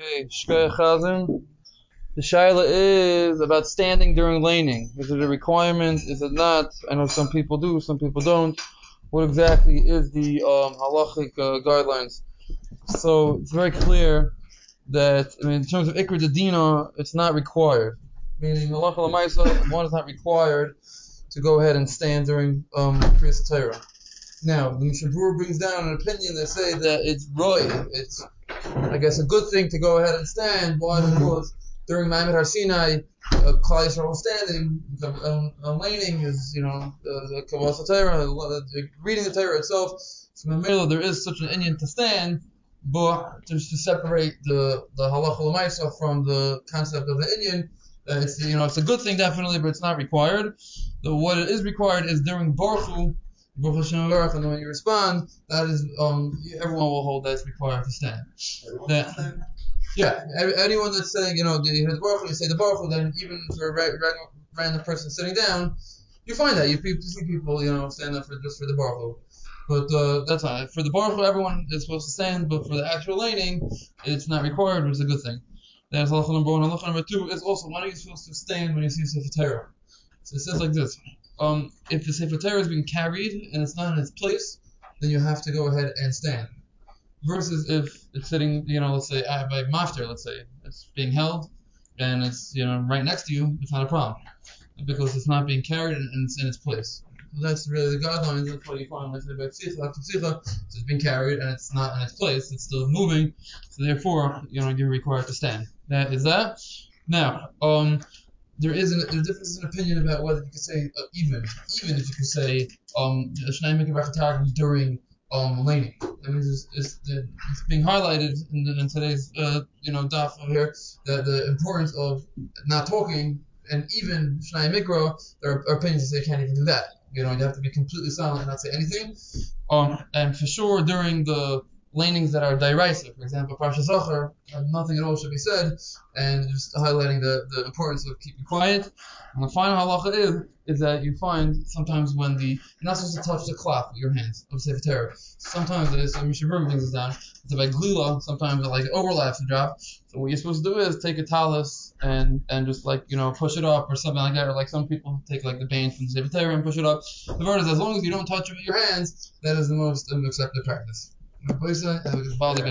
Okay, Shkoyach Chazan. The shaila is about standing during laning. Is it a requirement? Is it not? I know some people do, some people don't. What exactly is the um, halachic uh, guidelines? So it's very clear that I mean, in terms of ikr dedina, it's not required. Meaning halacha lamaisa, one is not required to go ahead and stand during um, Kriyas. Now, the Mishnah Berurah brings down an opinion that say that it's roy, it's I guess a good thing to go ahead and stand. Why? Because during Ma'amad Har Sinai, uh, Klal Yisrael was standing, um, um, laning is, you know, the, the Kabbalah Torah, reading the Torah itself. So in the middle, there is such an inyan to stand, but just to separate the the halacha from the concept of the inyan, uh, it's you know it's a good thing definitely, but it's not required. The, what is required is during Barchu, and when you respond, that is um everyone will hold that it's required to stand. That, yeah, anyone that's saying you know you hear the Barchu, you say the Barchu, then even for a random person sitting down, you find that you, you see people you know stand up for just for the Barchu. But uh, that's not for the Barchu, everyone is supposed to stand, but for the actual laning, it's not required, which is a good thing. That's halacha number one. Halacha number two is also when are you supposed to stand when you see Sefer Torah? So it says like this um, if the Sefer Torah is being carried and it's not in its place, then you have to go ahead and stand. Versus if it's sitting, you know, let's say by maftir, let's say it's being held and it's you know right next to you, it's not a problem because it's not being carried and it's in its place. So that's really the guidelines. That's what you find when about psicha, psicha. So it's being carried and it's not in its place. It's still moving. So therefore, you know, you're required to stand. That is that. Now, um, there is an, there's a difference in opinion about whether you could say uh, even even if you could say um during um laning. I mean, it's, it's, it's being highlighted in, in today's uh, you know daf here that the importance of not talking and even Shnai Mikra, there are opinions that say you can't even do that. You know, you have to be completely silent and not say anything. Um, and for sure during the lanings that are d'oraisa. For example, Parsha Zachor, uh, nothing at all should be said, and just highlighting the, the importance of keeping quiet. And the final halacha is, is that you find sometimes when the, you're not supposed to touch the cloth with your hands of Sefer Torah. Sometimes it is, so Mishnah brings this down, it's about glila, sometimes it like overlaps the drop. So what you're supposed to do is take a talus and, and just like, you know, push it up or something like that, or like some people take like the band from the Sefer Torah and push it up. The word is, as long as you don't touch it with your hands, that is the most accepted practice. Uma coisa, eh, o Valdo